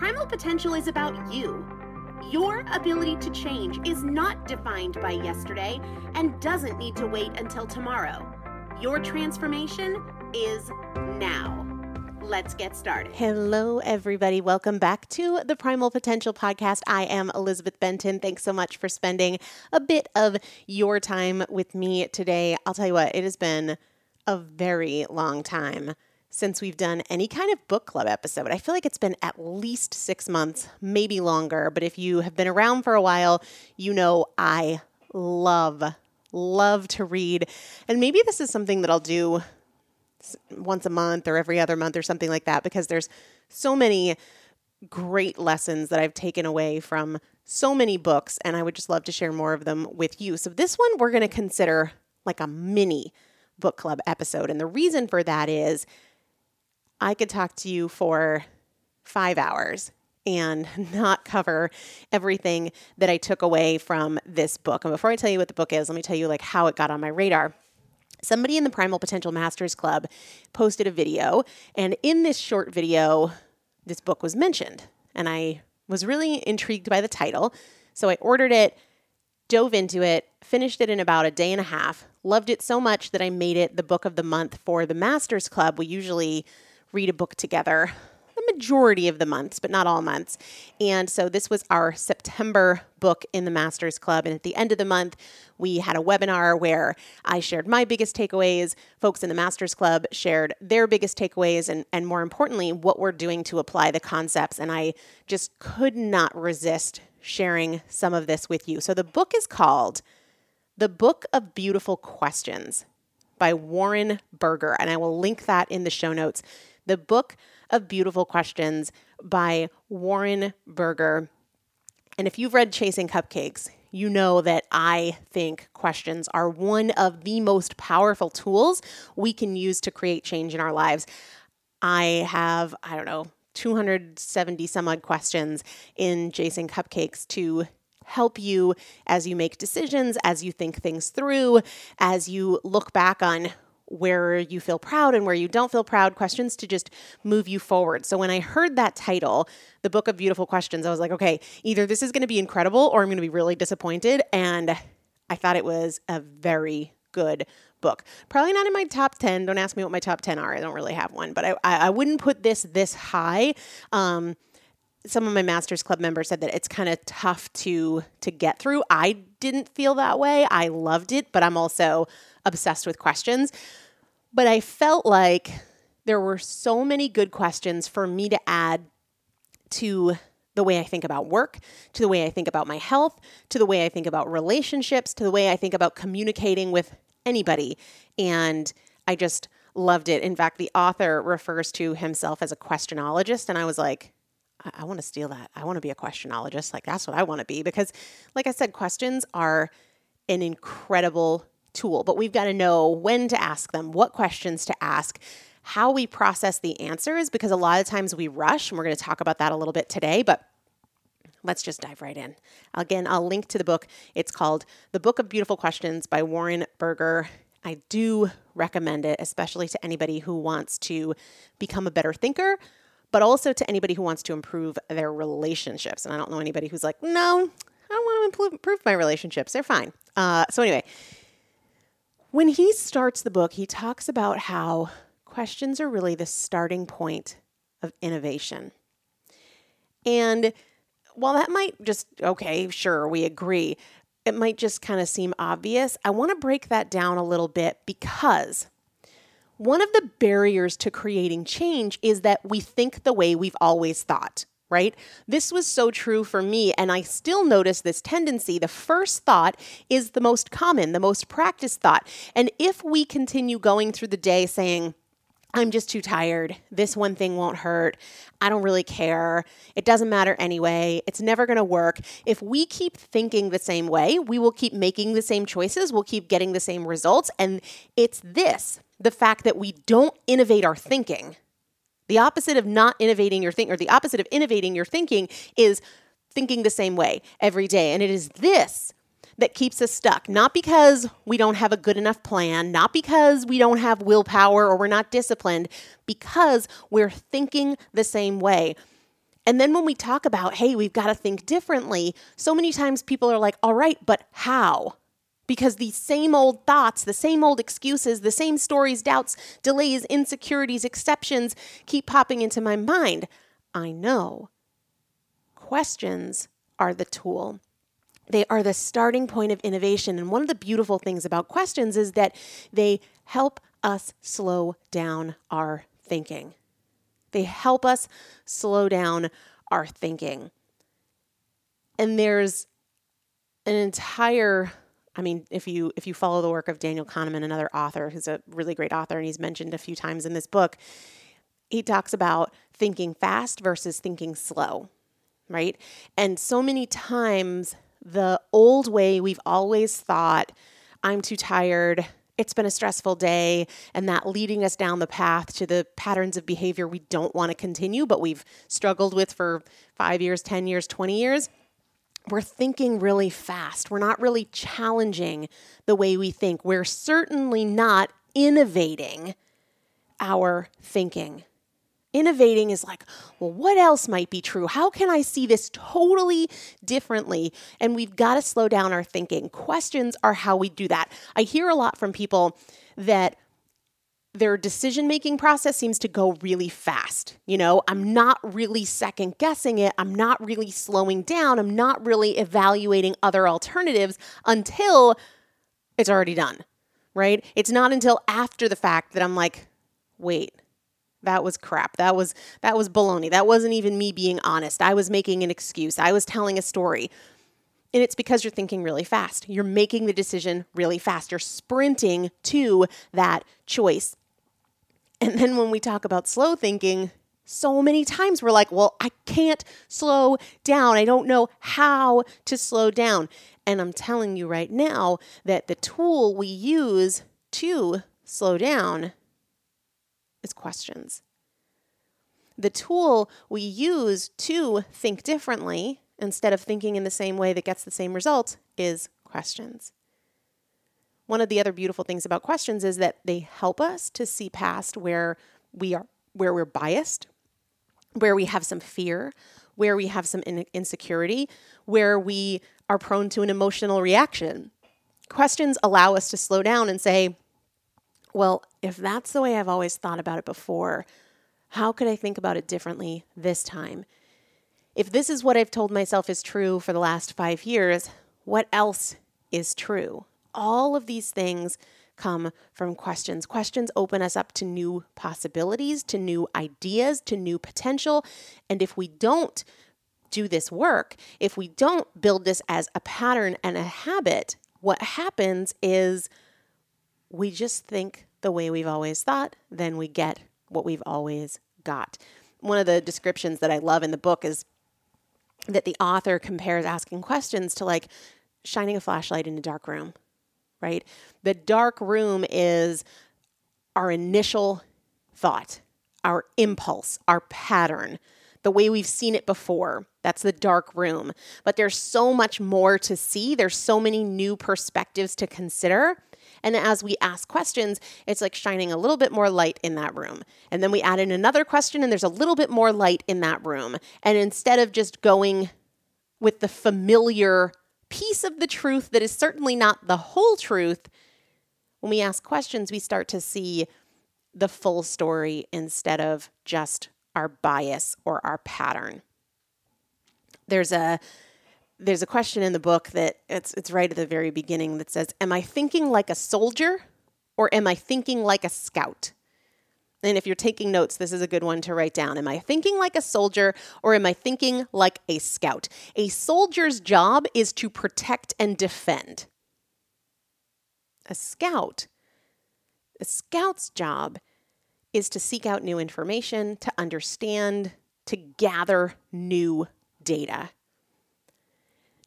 Primal potential is about you. Your ability to change is not defined by yesterday and doesn't need to wait until tomorrow. Your transformation is now. Let's get started. Hello, everybody. Welcome back to the Primal Potential Podcast. I am Elizabeth Benton. Thanks so much for spending a bit of your time with me today. I'll tell you what, it has been a very long time since we've done any kind of book club episode. I feel like it's been at least six months, maybe longer. But if you have been around for a while, you know I love, love to read. And maybe this is something that I'll do once a month or every other month or something like that because there's so many great lessons that I've taken away from so many books, and I would just love to share more of them with you. So, this one we're going to consider like a mini book club episode. And the reason for that is I could talk to you for five hours and not cover everything that I took away from this book. And before I tell you what the book is, let me tell you like how it got on my radar. Somebody in the Primal Potential Masters Club posted a video, and in this short video, this book was mentioned. And I was really intrigued by the title. So I ordered it, dove into it, finished it in about a day and a half, loved it so much that I made it the book of the month for the Masters Club. We usually read a book together the majority of the months, but not all months. And so this was our September book in the Masters Club. And at the end of the month, we had a webinar where I shared my biggest takeaways. Folks in the Masters Club shared their biggest takeaways, and, and more importantly, what we're doing to apply the concepts. And I just could not resist sharing some of this with you. So the book is called The Book of Beautiful Questions by Warren Berger. And I will link that in the show notes. The book of Beautiful Questions by Warren Berger. And if you've read Chasing Cupcakes, you know that I think questions are one of the most powerful tools we can use to create change in our lives. I have, I don't know, 270 some odd questions in Chasing Cupcakes to help you as you make decisions, as you think things through, as you look back on where you feel proud and where you don't feel proud, questions to just move you forward. So when I heard that title, The Book of Beautiful Questions, I was like, okay, either this is going to be incredible or I'm going to be really disappointed. And I thought it was a very good book. Probably not in my top 10. Don't ask me what my top 10 are. I don't really have one, but I, I, wouldn't put this this high. Um, some of my masters club members said that it's kind of tough to to get through i didn't feel that way i loved it but i'm also obsessed with questions but I felt like there were so many good questions for me to add to the way I think about work, to the way I think about my health, to the way I think about relationships, to the way I think about communicating with anybody. And I just loved it. In fact, the author refers to himself as a questionologist. And I was like, I, I want to steal that. I want to be a questionologist. Like, that's what I want to be. Because, like I said, questions are an incredible tool, but we've got to know when to ask them, what questions to ask, how we process the answers, because a lot of times we rush, and we're going to talk about that a little bit today, but let's just dive right in. Again, I'll link to the book. It's called The Book of Beautiful Questions by Warren Berger. I do recommend it, especially to anybody who wants to become a better thinker, but also to anybody who wants to improve their relationships. And I don't know anybody who's like, no, I don't want to improve my relationships. They're fine. Uh, so, anyway, when he starts the book, he talks about how questions are really the starting point of innovation. And while that might just, okay, sure, we agree, it might just kind of seem obvious. I want to break that down a little bit because one of the barriers to creating change is that we think the way we've always thought right? This was so true for me, and I still notice this tendency. The first thought is the most common, the most practiced thought. And if we continue going through the day saying, I'm just too tired. This one thing won't hurt. I don't really care. It doesn't matter anyway. It's never going to work. If we keep thinking the same way, we will keep making the same choices. We'll keep getting the same results. And it's this the fact that we don't innovate our thinking the opposite of not innovating your thinking, or the opposite of innovating your thinking, is thinking the same way every day. And it is this that keeps us stuck, not because we don't have a good enough plan, not because we don't have willpower or we're not disciplined, because we're thinking the same way. And then when we talk about, hey, we've got to think differently, so many times people are like, all right, but how? Because these same old thoughts, the same old excuses, the same stories, doubts, delays, insecurities, exceptions keep popping into my mind. I know. Questions are the tool. They are the starting point of innovation. And one of the beautiful things about questions is that they help us slow down our thinking. They help us slow down our thinking. And there's an entire I mean, if you if you follow the work of Daniel Kahneman, another author who's a really great author, and he's mentioned a few times in this book, he talks about thinking fast versus thinking slow, right? And so many times, the old way we've always thought, I'm too tired, it's been a stressful day, and that leading us down the path to the patterns of behavior we don't want to continue, but we've struggled with for five years, 10 years, 20 years we're thinking really fast. We're not really challenging the way we think. We're certainly not innovating our thinking. Innovating is like, well, what else might be true? How can I see this totally differently? And we've got to slow down our thinking. Questions are how we do that. I hear a lot from people that their decision making process seems to go really fast. You know, I'm not really second guessing it. I'm not really slowing down. I'm not really evaluating other alternatives until it's already done, right? It's not until after the fact that I'm like, wait, that was crap. That was that was baloney. That wasn't even me being honest. I was making an excuse. I was telling a story. And it's because you're thinking really fast. You're making the decision really fast. You're sprinting to that choice. And then when we talk about slow thinking, so many times we're like, well, I can't slow down. I don't know how to slow down. And I'm telling you right now that the tool we use to slow down is questions. The tool we use to think differently instead of thinking in the same way that gets the same result is questions. One of the other beautiful things about questions is that they help us to see past where we are where we're biased, where we have some fear, where we have some in- insecurity, where we are prone to an emotional reaction. Questions allow us to slow down and say, well, if that's the way I've always thought about it before, how could I think about it differently this time? If this is what I've told myself is true for the last five years, what else is true? All of these things come from questions. Questions open us up to new possibilities, to new ideas, to new potential. And if we don't do this work, if we don't build this as a pattern and a habit, what happens is we just think the way we've always thought, then we get what we've always got. One of the descriptions that I love in the book is that the author compares asking questions to like shining a flashlight in a dark room right? The dark room is our initial thought, our impulse, our pattern, the way we've seen it before. That's the dark room. But there's so much more to see, there's so many new perspectives to consider. And as we ask questions, it's like shining a little bit more light in that room. And then we add in another question, and there's a little bit more light in that room. And instead of just going with the familiar piece of the truth that is certainly not the whole truth, when we ask questions, we start to see the full story instead of just our bias or our pattern. There's a there's a question in the book that it's it's right at the very beginning that says, "Am I thinking like a soldier or am I thinking like a scout?" And if you're taking notes, this is a good one to write down. Am I thinking like a soldier or am I thinking like a scout? A soldier's job is to protect and defend. A scout, a scout's job is to seek out new information, to understand, to gather new data.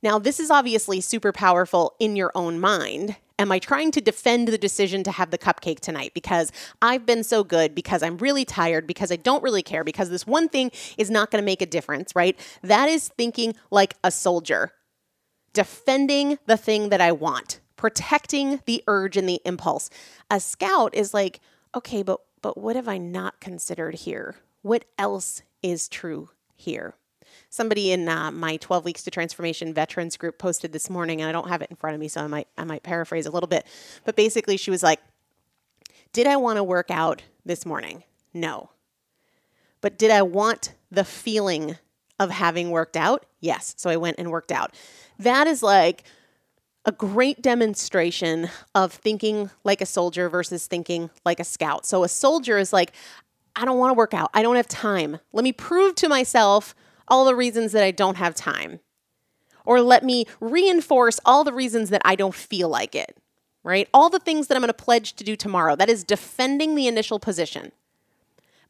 Now, this is obviously super powerful in your own mind Am I trying to defend the decision to have the cupcake tonight because I've been so good, because I'm really tired, because I don't really care, because this one thing is not going to make a difference, right? That is thinking like a soldier, defending the thing that I want, protecting the urge and the impulse. A scout is like, okay, but but what have I not considered here? What else is true here? Somebody in uh, my 12 weeks to transformation veterans group posted this morning and i don't have it in front of me so i might i might paraphrase a little bit but basically she was like did i want to work out this morning no but did i want the feeling of having worked out yes so i went and worked out that is like a great demonstration of thinking like a soldier versus thinking like a scout. So, a soldier is like, I don't want to work out. I don't have time. Let me prove to myself all the reasons that I don't have time. Or let me reinforce all the reasons that I don't feel like it, right? All the things that I'm to pledge to do tomorrow. That is defending the initial position.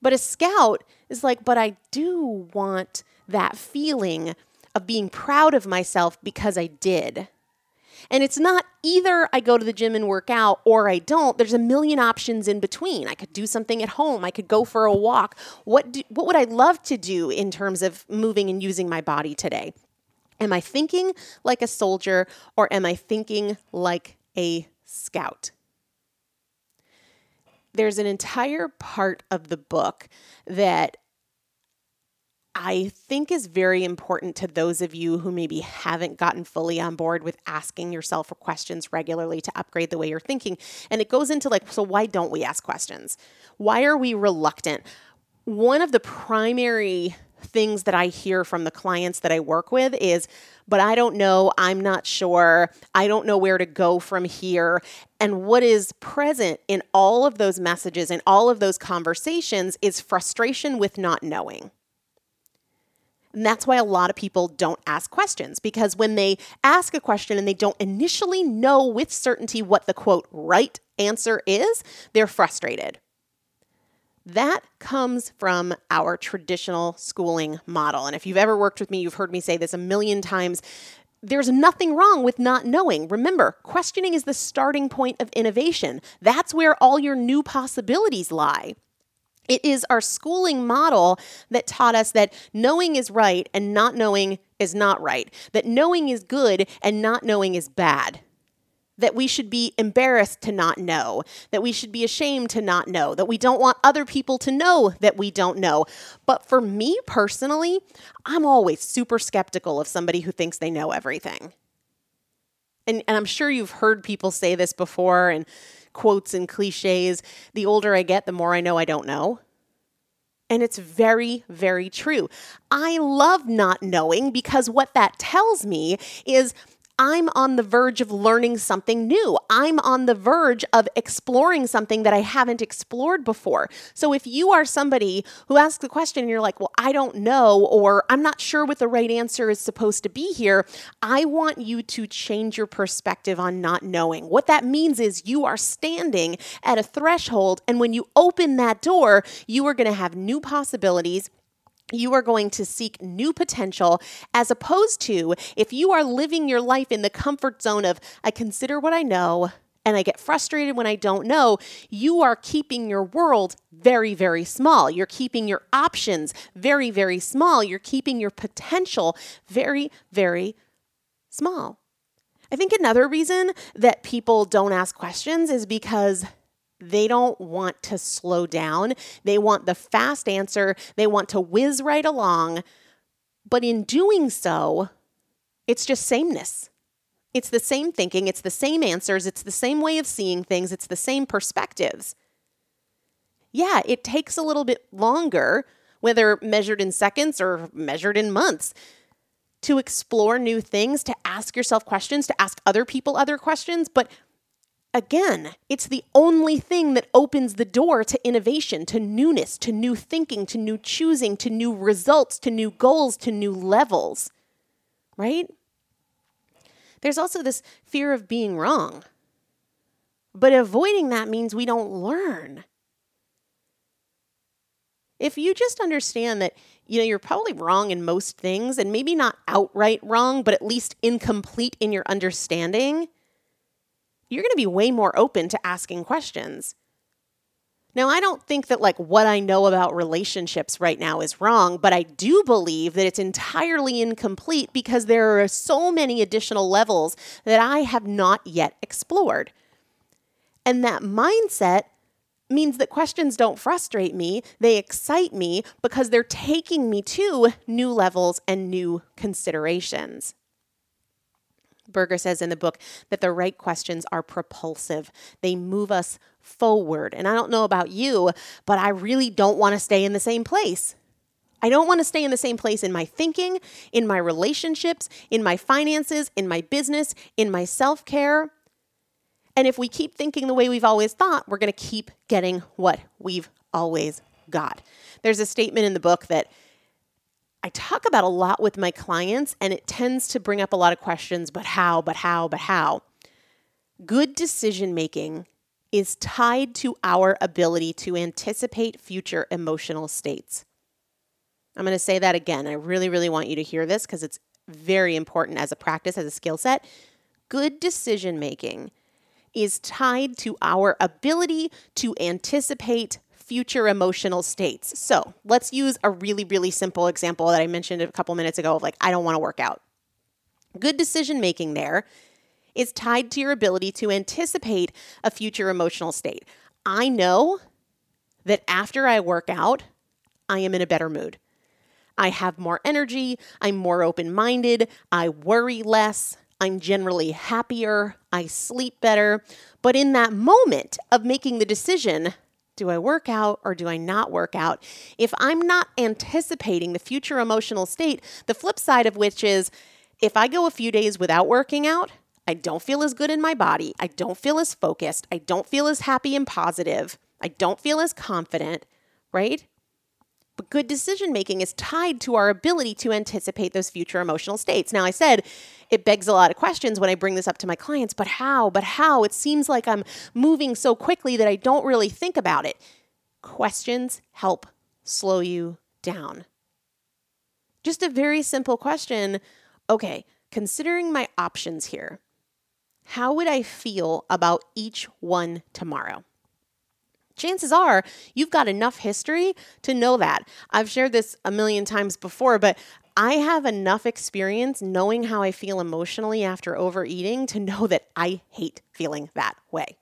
But a scout is like, but I do want that feeling of being proud of myself because I did. And it's not either I go to the gym and work out or I don't. There's a million options in between. I could do something at home. I could go for a walk. What do, what would I love to do in terms of moving and using my body today? Am I thinking like a soldier or am I thinking like a scout? There's an entire part of the book that I think is very important to those of you who maybe haven't gotten fully on board with asking yourself questions regularly to upgrade the way you're thinking. And it goes into like, so why don't we ask questions? Why are we reluctant? One of the primary things that I hear from the clients that I work with is, but I don't know, I'm not sure, I don't know where to go from here. And what is present in all of those messages and all of those conversations is frustration with not knowing. And that's why a lot of people don't ask questions because when they ask a question and they don't initially know with certainty what the quote right answer is, they're frustrated. That comes from our traditional schooling model. And if you've ever worked with me, you've heard me say this a million times. There's nothing wrong with not knowing. Remember, questioning is the starting point of innovation. That's where all your new possibilities lie. It is our schooling model that taught us that knowing is right and not knowing is not right, that knowing is good and not knowing is bad, that we should be embarrassed to not know, that we should be ashamed to not know, that we don't want other people to know that we don't know. But for me personally, I'm always super skeptical of somebody who thinks they know everything. And, and I'm sure you've heard people say this before and quotes and cliches. The older I get, the more I know I don't know. And it's very, very true. I love not knowing because what that tells me is I'm on the verge of learning something new. I'm on the verge of exploring something that I haven't explored before. So if you are somebody who asks a question and you're like, well, I don't know, or I'm not sure what the right answer is supposed to be here, I want you to change your perspective on not knowing. What that means is you are standing at a threshold, and when you open that door, you are going to have new possibilities you are going to seek new potential as opposed to if you are living your life in the comfort zone of, I consider what I know and I get frustrated when I don't know, you are keeping your world very, very small. You're keeping your options very, very small. You're keeping your potential very, very small. I think another reason that people don't ask questions is because they don't want to slow down. They want the fast answer. They want to whiz right along. But in doing so, it's just sameness. It's the same thinking, it's the same answers, it's the same way of seeing things, it's the same perspectives. Yeah, it takes a little bit longer, whether measured in seconds or measured in months, to explore new things, to ask yourself questions, to ask other people other questions. But Again, it's the only thing that opens the door to innovation, to newness, to new thinking, to new choosing, to new results, to new goals, to new levels. Right? There's also this fear of being wrong. But avoiding that means we don't learn. If you just understand that, you know, you're probably wrong in most things and maybe not outright wrong, but at least incomplete in your understanding, you're going to be way more open to asking questions. Now, I don't think that like what I know about relationships right now is wrong, but I do believe that it's entirely incomplete because there are so many additional levels that I have not yet explored. And that mindset means that questions don't frustrate me, they excite me because they're taking me to new levels and new considerations. Berger says in the book that the right questions are propulsive. They move us forward. And I don't know about you, but I really don't want to stay in the same place. I don't want to stay in the same place in my thinking, in my relationships, in my finances, in my business, in my self care. And if we keep thinking the way we've always thought, we're going to keep getting what we've always got. There's a statement in the book that I talk about a lot with my clients, and it tends to bring up a lot of questions but how, but how, but how. Good decision making is tied to our ability to anticipate future emotional states. I'm going to say that again. I really, really want you to hear this because it's very important as a practice, as a skill set. Good decision making is tied to our ability to anticipate future emotional states. So let's use a really, really simple example that I mentioned a couple minutes ago of like, I don't want to work out. Good decision making there is tied to your ability to anticipate a future emotional state. I know that after I work out, I am in a better mood. I have more energy, I'm more open minded, I worry less, I'm generally happier, I sleep better. But in that moment of making the decision, do I work out or do I not work out? If I'm not anticipating the future emotional state, the flip side of which is if I go a few days without working out, I don't feel as good in my body. I don't feel as focused. I don't feel as happy and positive. I don't feel as confident, right? But good decision making is tied to our ability to anticipate those future emotional states. Now, I said it begs a lot of questions when I bring this up to my clients, but how? But how? It seems like I'm moving so quickly that I don't really think about it. Questions help slow you down. Just a very simple question. Okay, considering my options here, how would I feel about each one tomorrow? Chances are you've got enough history to know that. I've shared this a million times before, but I have enough experience knowing how I feel emotionally after overeating to know that I hate feeling that way.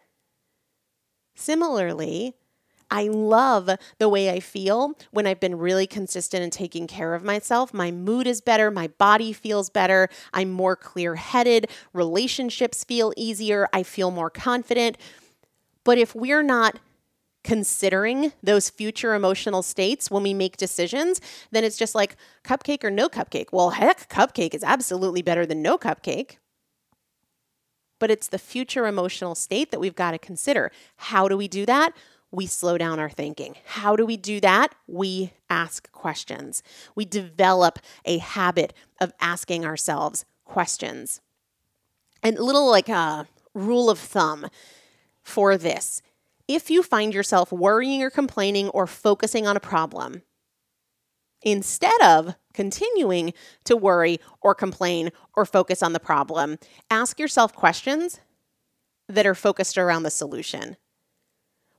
Similarly, I love the way I feel when I've been really consistent in taking care of myself. My mood is better, my body feels better, I'm more clear headed, relationships feel easier, I feel more confident. But if we're not considering those future emotional states when we make decisions, then it's just like cupcake or no cupcake. Well, heck, cupcake is absolutely better than no cupcake. But it's the future emotional state that we've got to consider. How do we do that? We slow down our thinking. How do we do that? We ask questions. We develop a habit of asking ourselves questions. And a little like a rule of thumb for this if you find yourself worrying or complaining or focusing on a problem, instead of continuing to worry or complain or focus on the problem, ask yourself questions that are focused around the solution.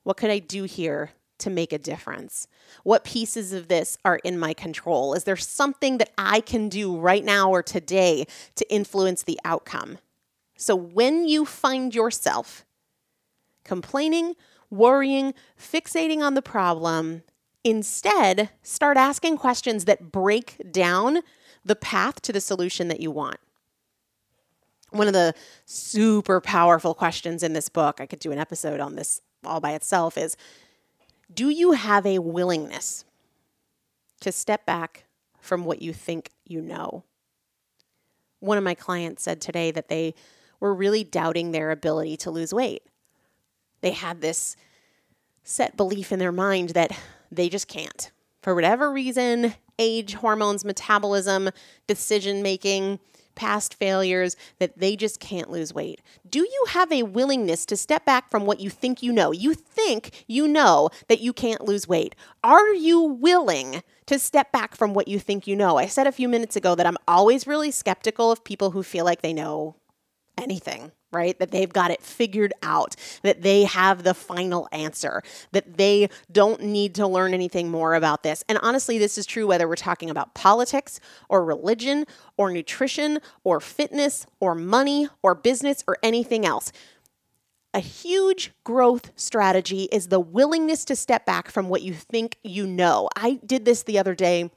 What could I do here to make a difference? What pieces of this are in my control? Is there something that I can do right now or today to influence the outcome? So when you find yourself complaining worrying, fixating on the problem. Instead, start asking questions that break down the path to the solution that you want. One of the super powerful questions in this book, I could do an episode on this all by itself, is Do you have a willingness to step back from what you think you know? One of my clients said today that they were really doubting their ability to lose weight. They had this set belief in their mind that they just can't. For whatever reason, age, hormones, metabolism, decision making, past failures, that they just can't lose weight. Do you have a willingness to step back from what you think you know? You think you know that you can't lose weight. Are you willing to step back from what you think you know? I said a few minutes ago that I'm always really skeptical of people who feel like they know anything right? That they've got it figured out, that they have the final answer, that they don't need to learn anything more about this. And honestly, this is true whether we're talking about politics or religion or nutrition or fitness or money or business or anything else. A huge growth strategy is the willingness to step back from what you think you know. I did this the other day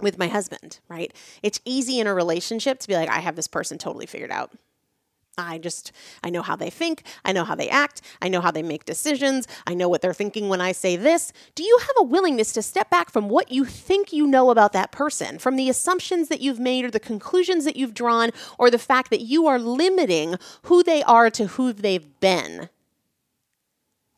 with my husband, right? It's easy in a relationship to be like, I have this person totally figured out. I just, I know how they think. I know how they act. I know how they make decisions. I know what they're thinking when I say this. Do you have a willingness to step back from what you think you know about that person, from the assumptions that you've made or the conclusions that you've drawn, or the fact that you are limiting who they are to who they've been?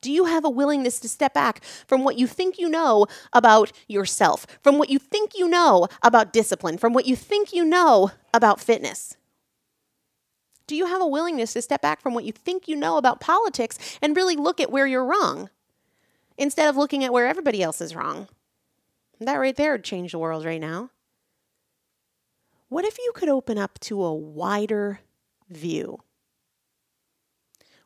Do you have a willingness to step back from what you think you know about yourself, from what you think you know about discipline, from what you think you know about fitness? Do you have a willingness to step back from what you think you know about politics and really look at where you're wrong instead of looking at where everybody else is wrong? That right there would change the world right now. What if you could open up to a wider view?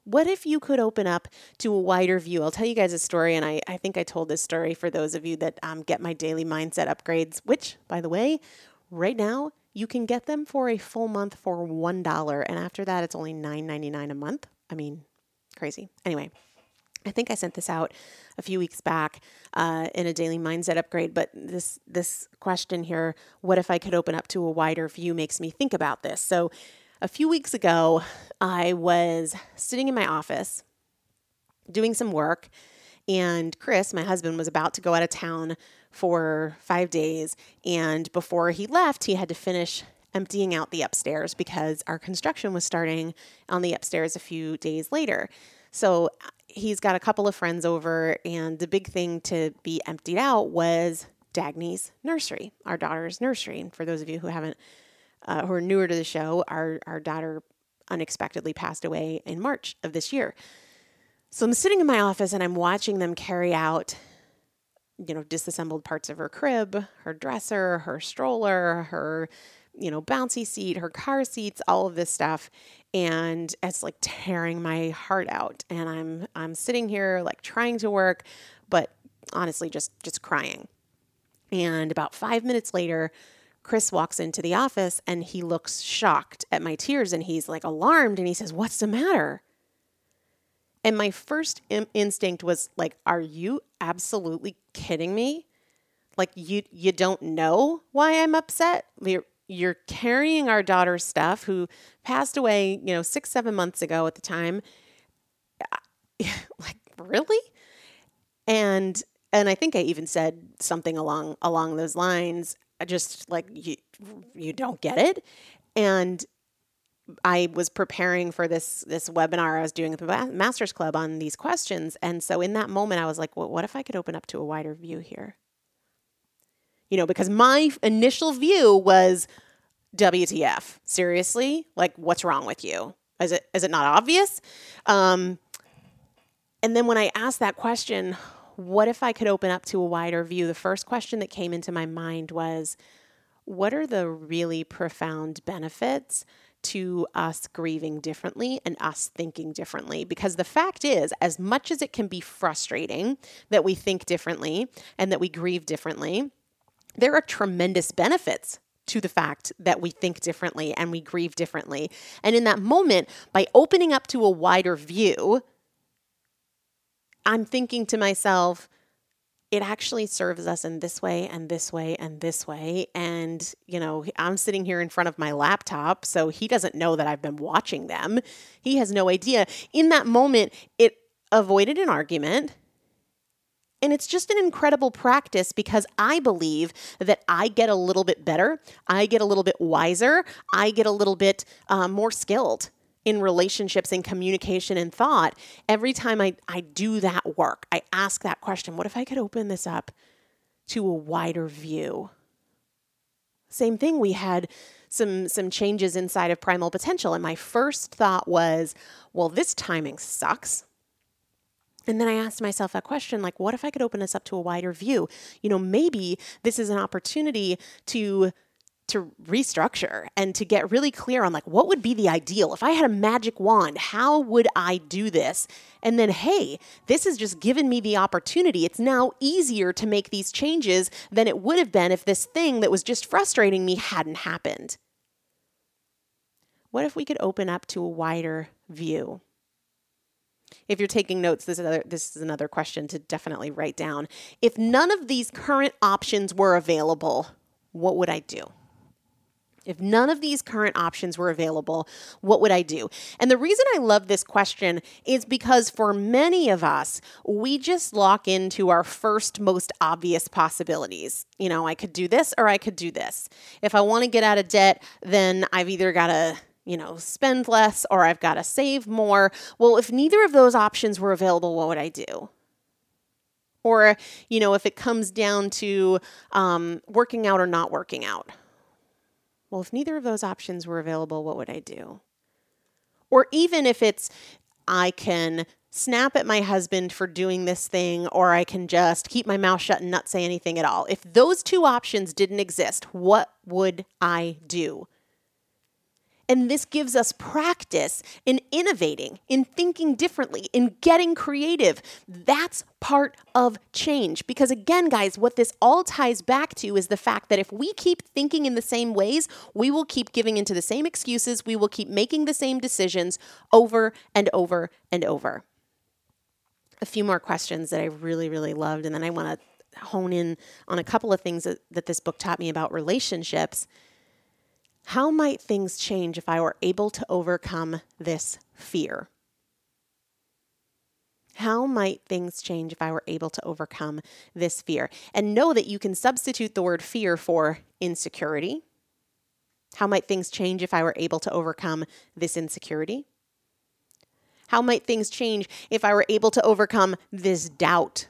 What if you could open up to a wider view? I'll tell you guys a story, and I, I think I told this story for those of you that um, get my daily mindset upgrades, which, by the way, right now, you can get them for a full month for $1. And after that, it's only $9.99 a month. I mean, crazy. Anyway, I think I sent this out a few weeks back uh, in a daily mindset upgrade, but this this question here, what if I could open up to a wider view, makes me think about this. So a few weeks ago, I was sitting in my office doing some work, and Chris, my husband, was about to go out of town for five days. And before he left, he had to finish emptying out the upstairs because our construction was starting on the upstairs a few days later. So he's got a couple of friends over, and the big thing to be emptied out was Dagny's nursery, our daughter's nursery. And for those of you who haven't uh, who are newer to the show, our, our daughter unexpectedly passed away in March of this year. So I'm sitting in my office and I'm watching them carry out, you know, disassembled parts of her crib, her dresser, her stroller, her, you know, bouncy seat, her car seats, all of this stuff. And it's like tearing my heart out. And I'm I'm sitting here like trying to work, but honestly just just crying. And about five minutes later, Chris walks into the office and he looks shocked at my tears and he's like alarmed and he says, What's the matter? And my first Im- instinct was like, Are you absolutely kidding me? Like you you don't know why I'm upset? You're, you're carrying our daughter's stuff who passed away, you know, six, seven months ago at the time. like, really? And and I think I even said something along along those lines I just like you you don't get it and I was preparing for this this webinar I was doing at the Masters Club on these questions, and so in that moment I was like, well, "What if I could open up to a wider view here?" You know, because my initial view was, "WTF? Seriously? Like, what's wrong with you? Is it is it not obvious?" Um, and then when I asked that question, what if I could open up to a wider view? The first question that came into my mind was what are the really profound benefits to us grieving differently and us thinking differently? Because the fact is, as much as it can be frustrating that we think differently and that we grieve differently, there are tremendous benefits to the fact that we think differently and we grieve differently. And in that moment, by opening up to a wider view, I'm thinking to myself, it actually serves us in this way and this way and this way. And, you know, I'm sitting here in front of my laptop, so he doesn't know that I've been watching them. He has no idea. In that moment, it avoided an argument. And it's just an incredible practice because I believe that I get a little bit better, I get a little bit wiser, I get a little bit uh, more skilled in relationships and communication and thought, every time I, I do that work, I ask that question what if I could open this up to a wider view? Same thing, we had some some changes inside of primal potential and my first thought was well this timing sucks and then I asked myself that question like, what if I could open this up to a wider view? You know, maybe this is an opportunity to to restructure and to get really clear on like what would be the ideal? If i had a magic wand how would i do this? And then hey this has just given me the opportunity. It's now easier to make these changes than it would have been if this thing that was just frustrating me hadn't happened. What if we could open up to a wider view? If you're taking notes, this is another this is another question to definitely write down. If none of these current options were available, what would I do? If none of these current options were available, what would I do? And the reason I love this question is because for many of us, we just lock into our first most obvious possibilities. You know, I could do this or I could do this. If I want to get out of debt, then I've either got to you know, spend less or I've got to save more. Well, if neither of those options were available, what would I do? Or, you know, if it comes down to um, working out or not working out. Well, if neither of those options were available, what would I do? Or even if it's, I can snap at my husband for doing this thing, or I can just keep my mouth shut and not say anything at all. If those two options didn't exist, what would I do? And this gives us practice in innovating, in thinking differently, in getting creative. That's part of change. Because again, guys, what this all ties back to is the fact that if we keep thinking in the same ways, we will keep giving into the same excuses, we will keep making the same decisions over and over and over. A few more questions that I really, really loved, and then I want to hone in on a couple of things that, that this book taught me about relationships how might things change if I were able to overcome this fear? How might things change if I were able to overcome this fear? And know that you can substitute the word fear for insecurity. How might things change if I were able to overcome this insecurity? How might things change if I were able to overcome this doubt?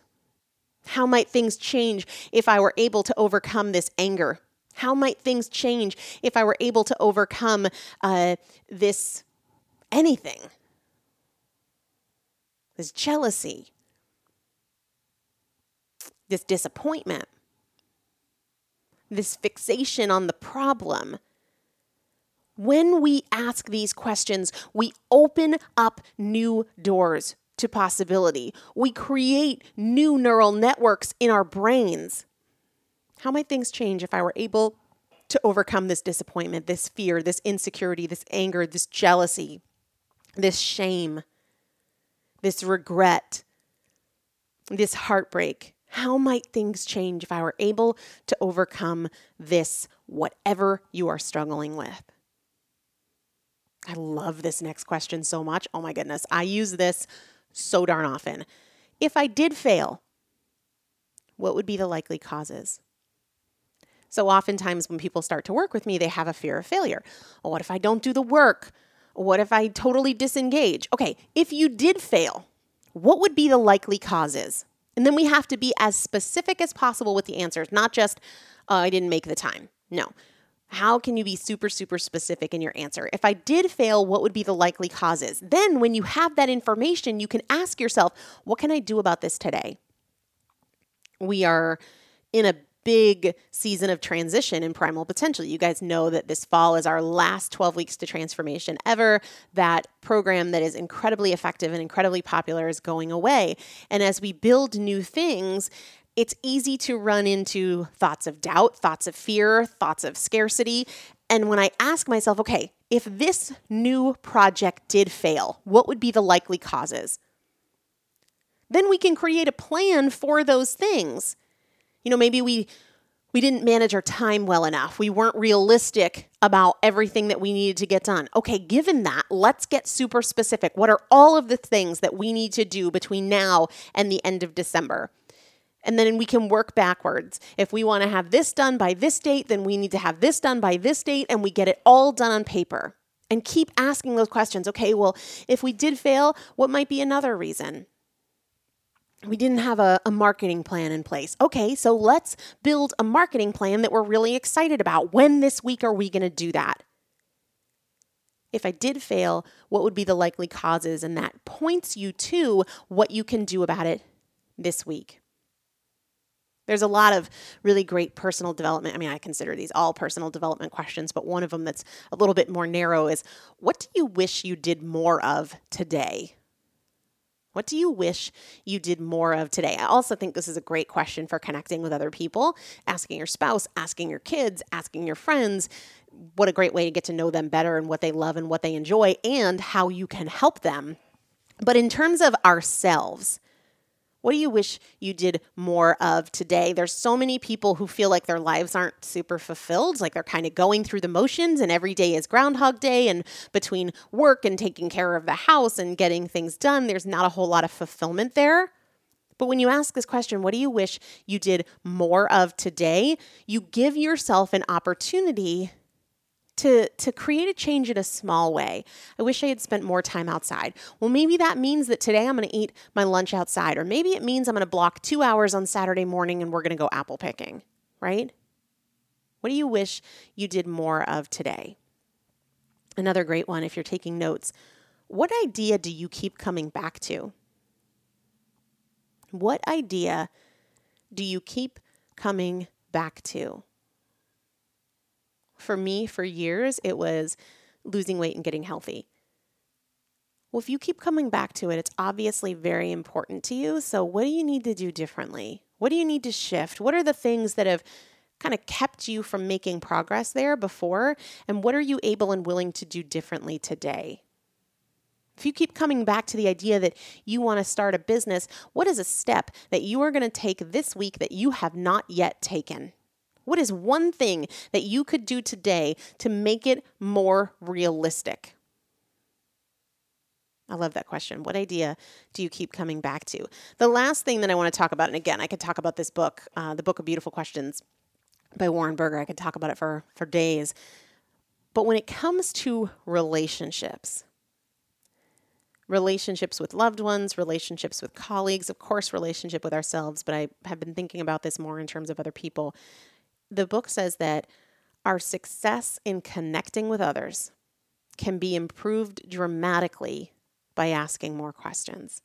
How might things change if I were able to overcome this anger? How might things change if I were able to overcome uh, this anything? This jealousy, this disappointment, this fixation on the problem. When we ask these questions, we open up new doors to possibility. We create new neural networks in our brains. How might things change if I were able to overcome this disappointment, this fear, this insecurity, this anger, this jealousy, this shame, this regret, this heartbreak? How might things change if I were able to overcome this, whatever you are struggling with? I love this next question so much. Oh my goodness. I use this so darn often. If I did fail, what would be the likely causes? So oftentimes when people start to work with me, they have a fear of failure. What if I don't do the work? What if I totally disengage? Okay, if you did fail, what would be the likely causes? And then we have to be as specific as possible with the answers, not just, uh, I didn't make the time. No. How can you be super, super specific in your answer? If I did fail, what would be the likely causes? Then, when you have that information, you can ask yourself, what can I do about this today? We are in a big season of transition in primal potential. You guys know that this fall is our last 12 weeks to transformation ever. That program that is incredibly effective and incredibly popular is going away. And as we build new things, it's easy to run into thoughts of doubt, thoughts of fear, thoughts of scarcity. And when I ask myself, okay, if this new project did fail, what would be the likely causes? Then we can create a plan for those things you know, maybe we we didn't manage our time well enough. We weren't realistic about everything that we needed to get done. Okay, given that, let's get super specific. What are all of the things that we need to do between now and the end of December? And then we can work backwards. If we want to have this done by this date, then we need to have this done by this date, and we get it all done on paper. And keep asking those questions. Okay, well, if we did fail, what might be another reason? We didn't have a, a, marketing plan in place. Okay, so let's build a marketing plan that we're really excited about. When this week are we going to do that? If I did fail, what would be the likely causes? And that points you to what you can do about it this week. There's a lot of really great personal development. I mean, I consider these all personal development questions, but one of them that's a little bit more narrow is what do you wish you did more of today? What do you wish you did more of today? I also think this is a great question for connecting with other people, asking your spouse, asking your kids, asking your friends. What a great way to get to know them better and what they love and what they enjoy and how you can help them. But in terms of ourselves, what do you wish you did more of today? There's so many people who feel like their lives aren't super fulfilled, like they're kind of going through the motions, and every day is Groundhog Day. And between work and taking care of the house and getting things done, there's not a whole lot of fulfillment there. But when you ask this question, what do you wish you did more of today? You give yourself an opportunity to, to create a change in a small way. I wish I had spent more time outside. Well, maybe that means that today I'm going to eat my lunch outside, or maybe it means I'm going to block two hours on Saturday morning and we're going to go apple picking, right? What do you wish you did more of today? Another great one, if you're taking notes, what idea do you keep coming back to? What idea do you keep coming back to? For me, for years, it was losing weight and getting healthy. Well, if you keep coming back to it, it's obviously very important to you. So, what do you need to do differently? What do you need to shift? What are the things that have kind of kept you from making progress there before? And what are you able and willing to do differently today? If you keep coming back to the idea that you want to start a business, what is a step that you are going to take this week that you have not yet taken? What is one thing that you could do today to make it more realistic? I love that question. What idea do you keep coming back to? The last thing that I want to talk about, and again, I could talk about this book, uh, The Book of Beautiful Questions by Warren Berger. I could talk about it for, for days. But when it comes to relationships, relationships with loved ones, relationships with colleagues, of course, relationship with ourselves, but I have been thinking about this more in terms of other people the book says that our success in connecting with others can be improved dramatically by asking more questions.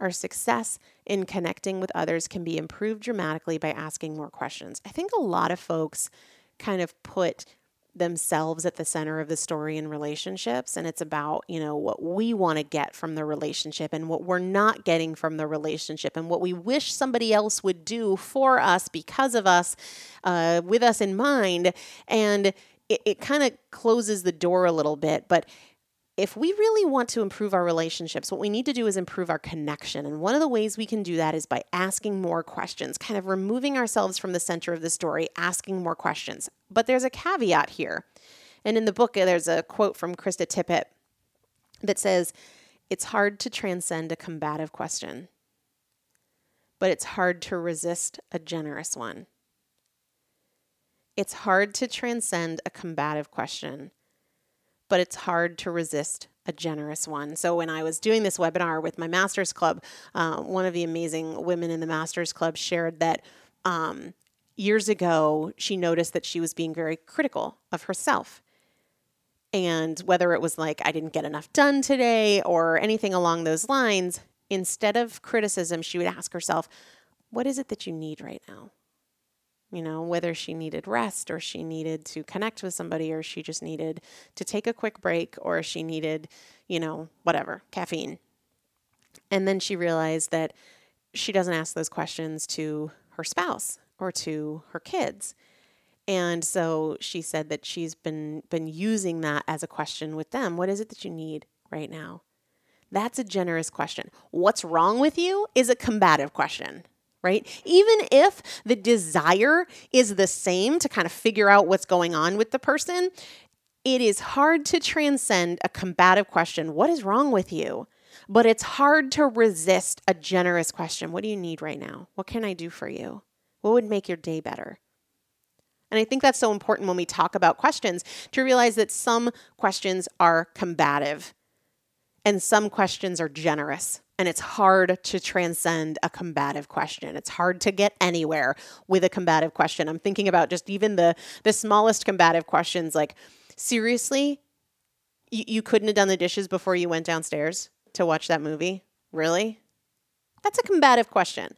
Our success in connecting with others can be improved dramatically by asking more questions. I think a lot of folks kind of put themselves at the center of the story in relationships and it's about you know what we want to get from the relationship and what we're not getting from the relationship and what we wish somebody else would do for us because of us uh, with us in mind. And it, it kind of closes the door a little bit but if we really want to improve our relationships, what we need to do is improve our connection. And one of the ways we can do that is by asking more questions, kind of removing ourselves from the center of the story, asking more questions. But there's a caveat here. And in the book, uh, there's a quote from Krista Tippett that says, It's hard to transcend a combative question, but it's hard to resist a generous one. It's hard to transcend a combative question but it's hard to resist a generous one. So when I was doing this webinar with my Masters Club, uh, one of the amazing women in the Masters Club shared that um, years ago she noticed that she was being very critical of herself. And whether it was like, I didn't get enough done today or anything along those lines, instead of criticism, she would ask herself, What is it that you need right now? You know, whether she needed rest or she needed to connect with somebody or she just needed to take a quick break or she needed, you know, whatever, caffeine. And then she realized that she doesn't ask those questions to her spouse or to her kids. And so she said that she's been been using that as a question with them. What is it that you need right now? That's a generous question. What's wrong with you is a combative question right? Even if the desire is the same to kind of figure out what's going on with the person, it is hard to transcend a combative question What is wrong with you? But it's hard to resist a generous question What do you need right now? What can I do for you? What would make your day better? And I think that's so important when we talk about questions to realize that some questions are combative and some questions are generous and it's hard to transcend a combative question. It's hard to get anywhere with a combative question. I'm thinking about just even the the smallest combative questions like seriously you, you couldn't have done the dishes before you went downstairs to watch that movie? Really? That's a combative question.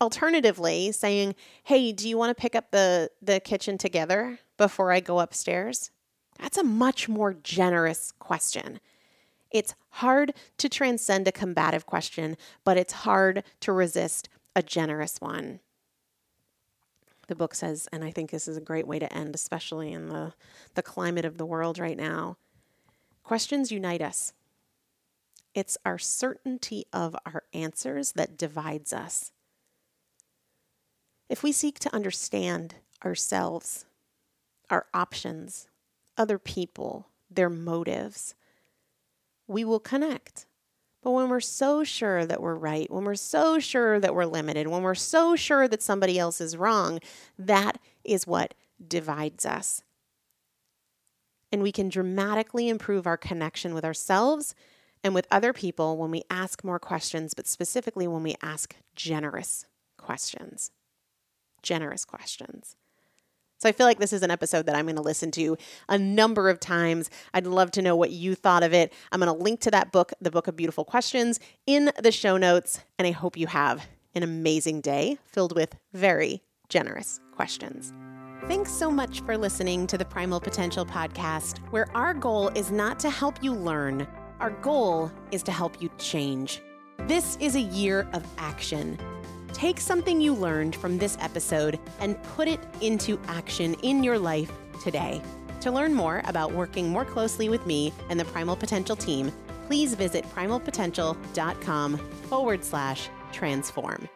Alternatively, saying, "Hey, do you want to pick up the the kitchen together before I go upstairs?" That's a much more generous question. It's hard to transcend a combative question, but it's hard to resist a generous one. The book says, and I think this is a great way to end, especially in the, the climate of the world right now questions unite us. It's our certainty of our answers that divides us. If we seek to understand ourselves, our options, other people, their motives, we will connect. But when we're so sure that we're right, when we're so sure that we're limited, when we're so sure that somebody else is wrong, that is what divides us. And we can dramatically improve our connection with ourselves and with other people when we ask more questions, but specifically when we ask generous questions. Generous questions. So I feel like this is an episode that I'm going to listen to a number of times. I'd love to know what you thought of it. I'm going to link to that book, The Book of Beautiful Questions, in the show notes. And I hope you have an amazing day filled with very generous questions. Thanks so much for listening to the Primal Potential Podcast, where our goal is not to help you learn, our goal is to help you change. This is a year of action. Take something you learned from this episode and put it into action in your life today. To learn more about working more closely with me and the Primal Potential team, please visit primalpotential.com forward slash transform.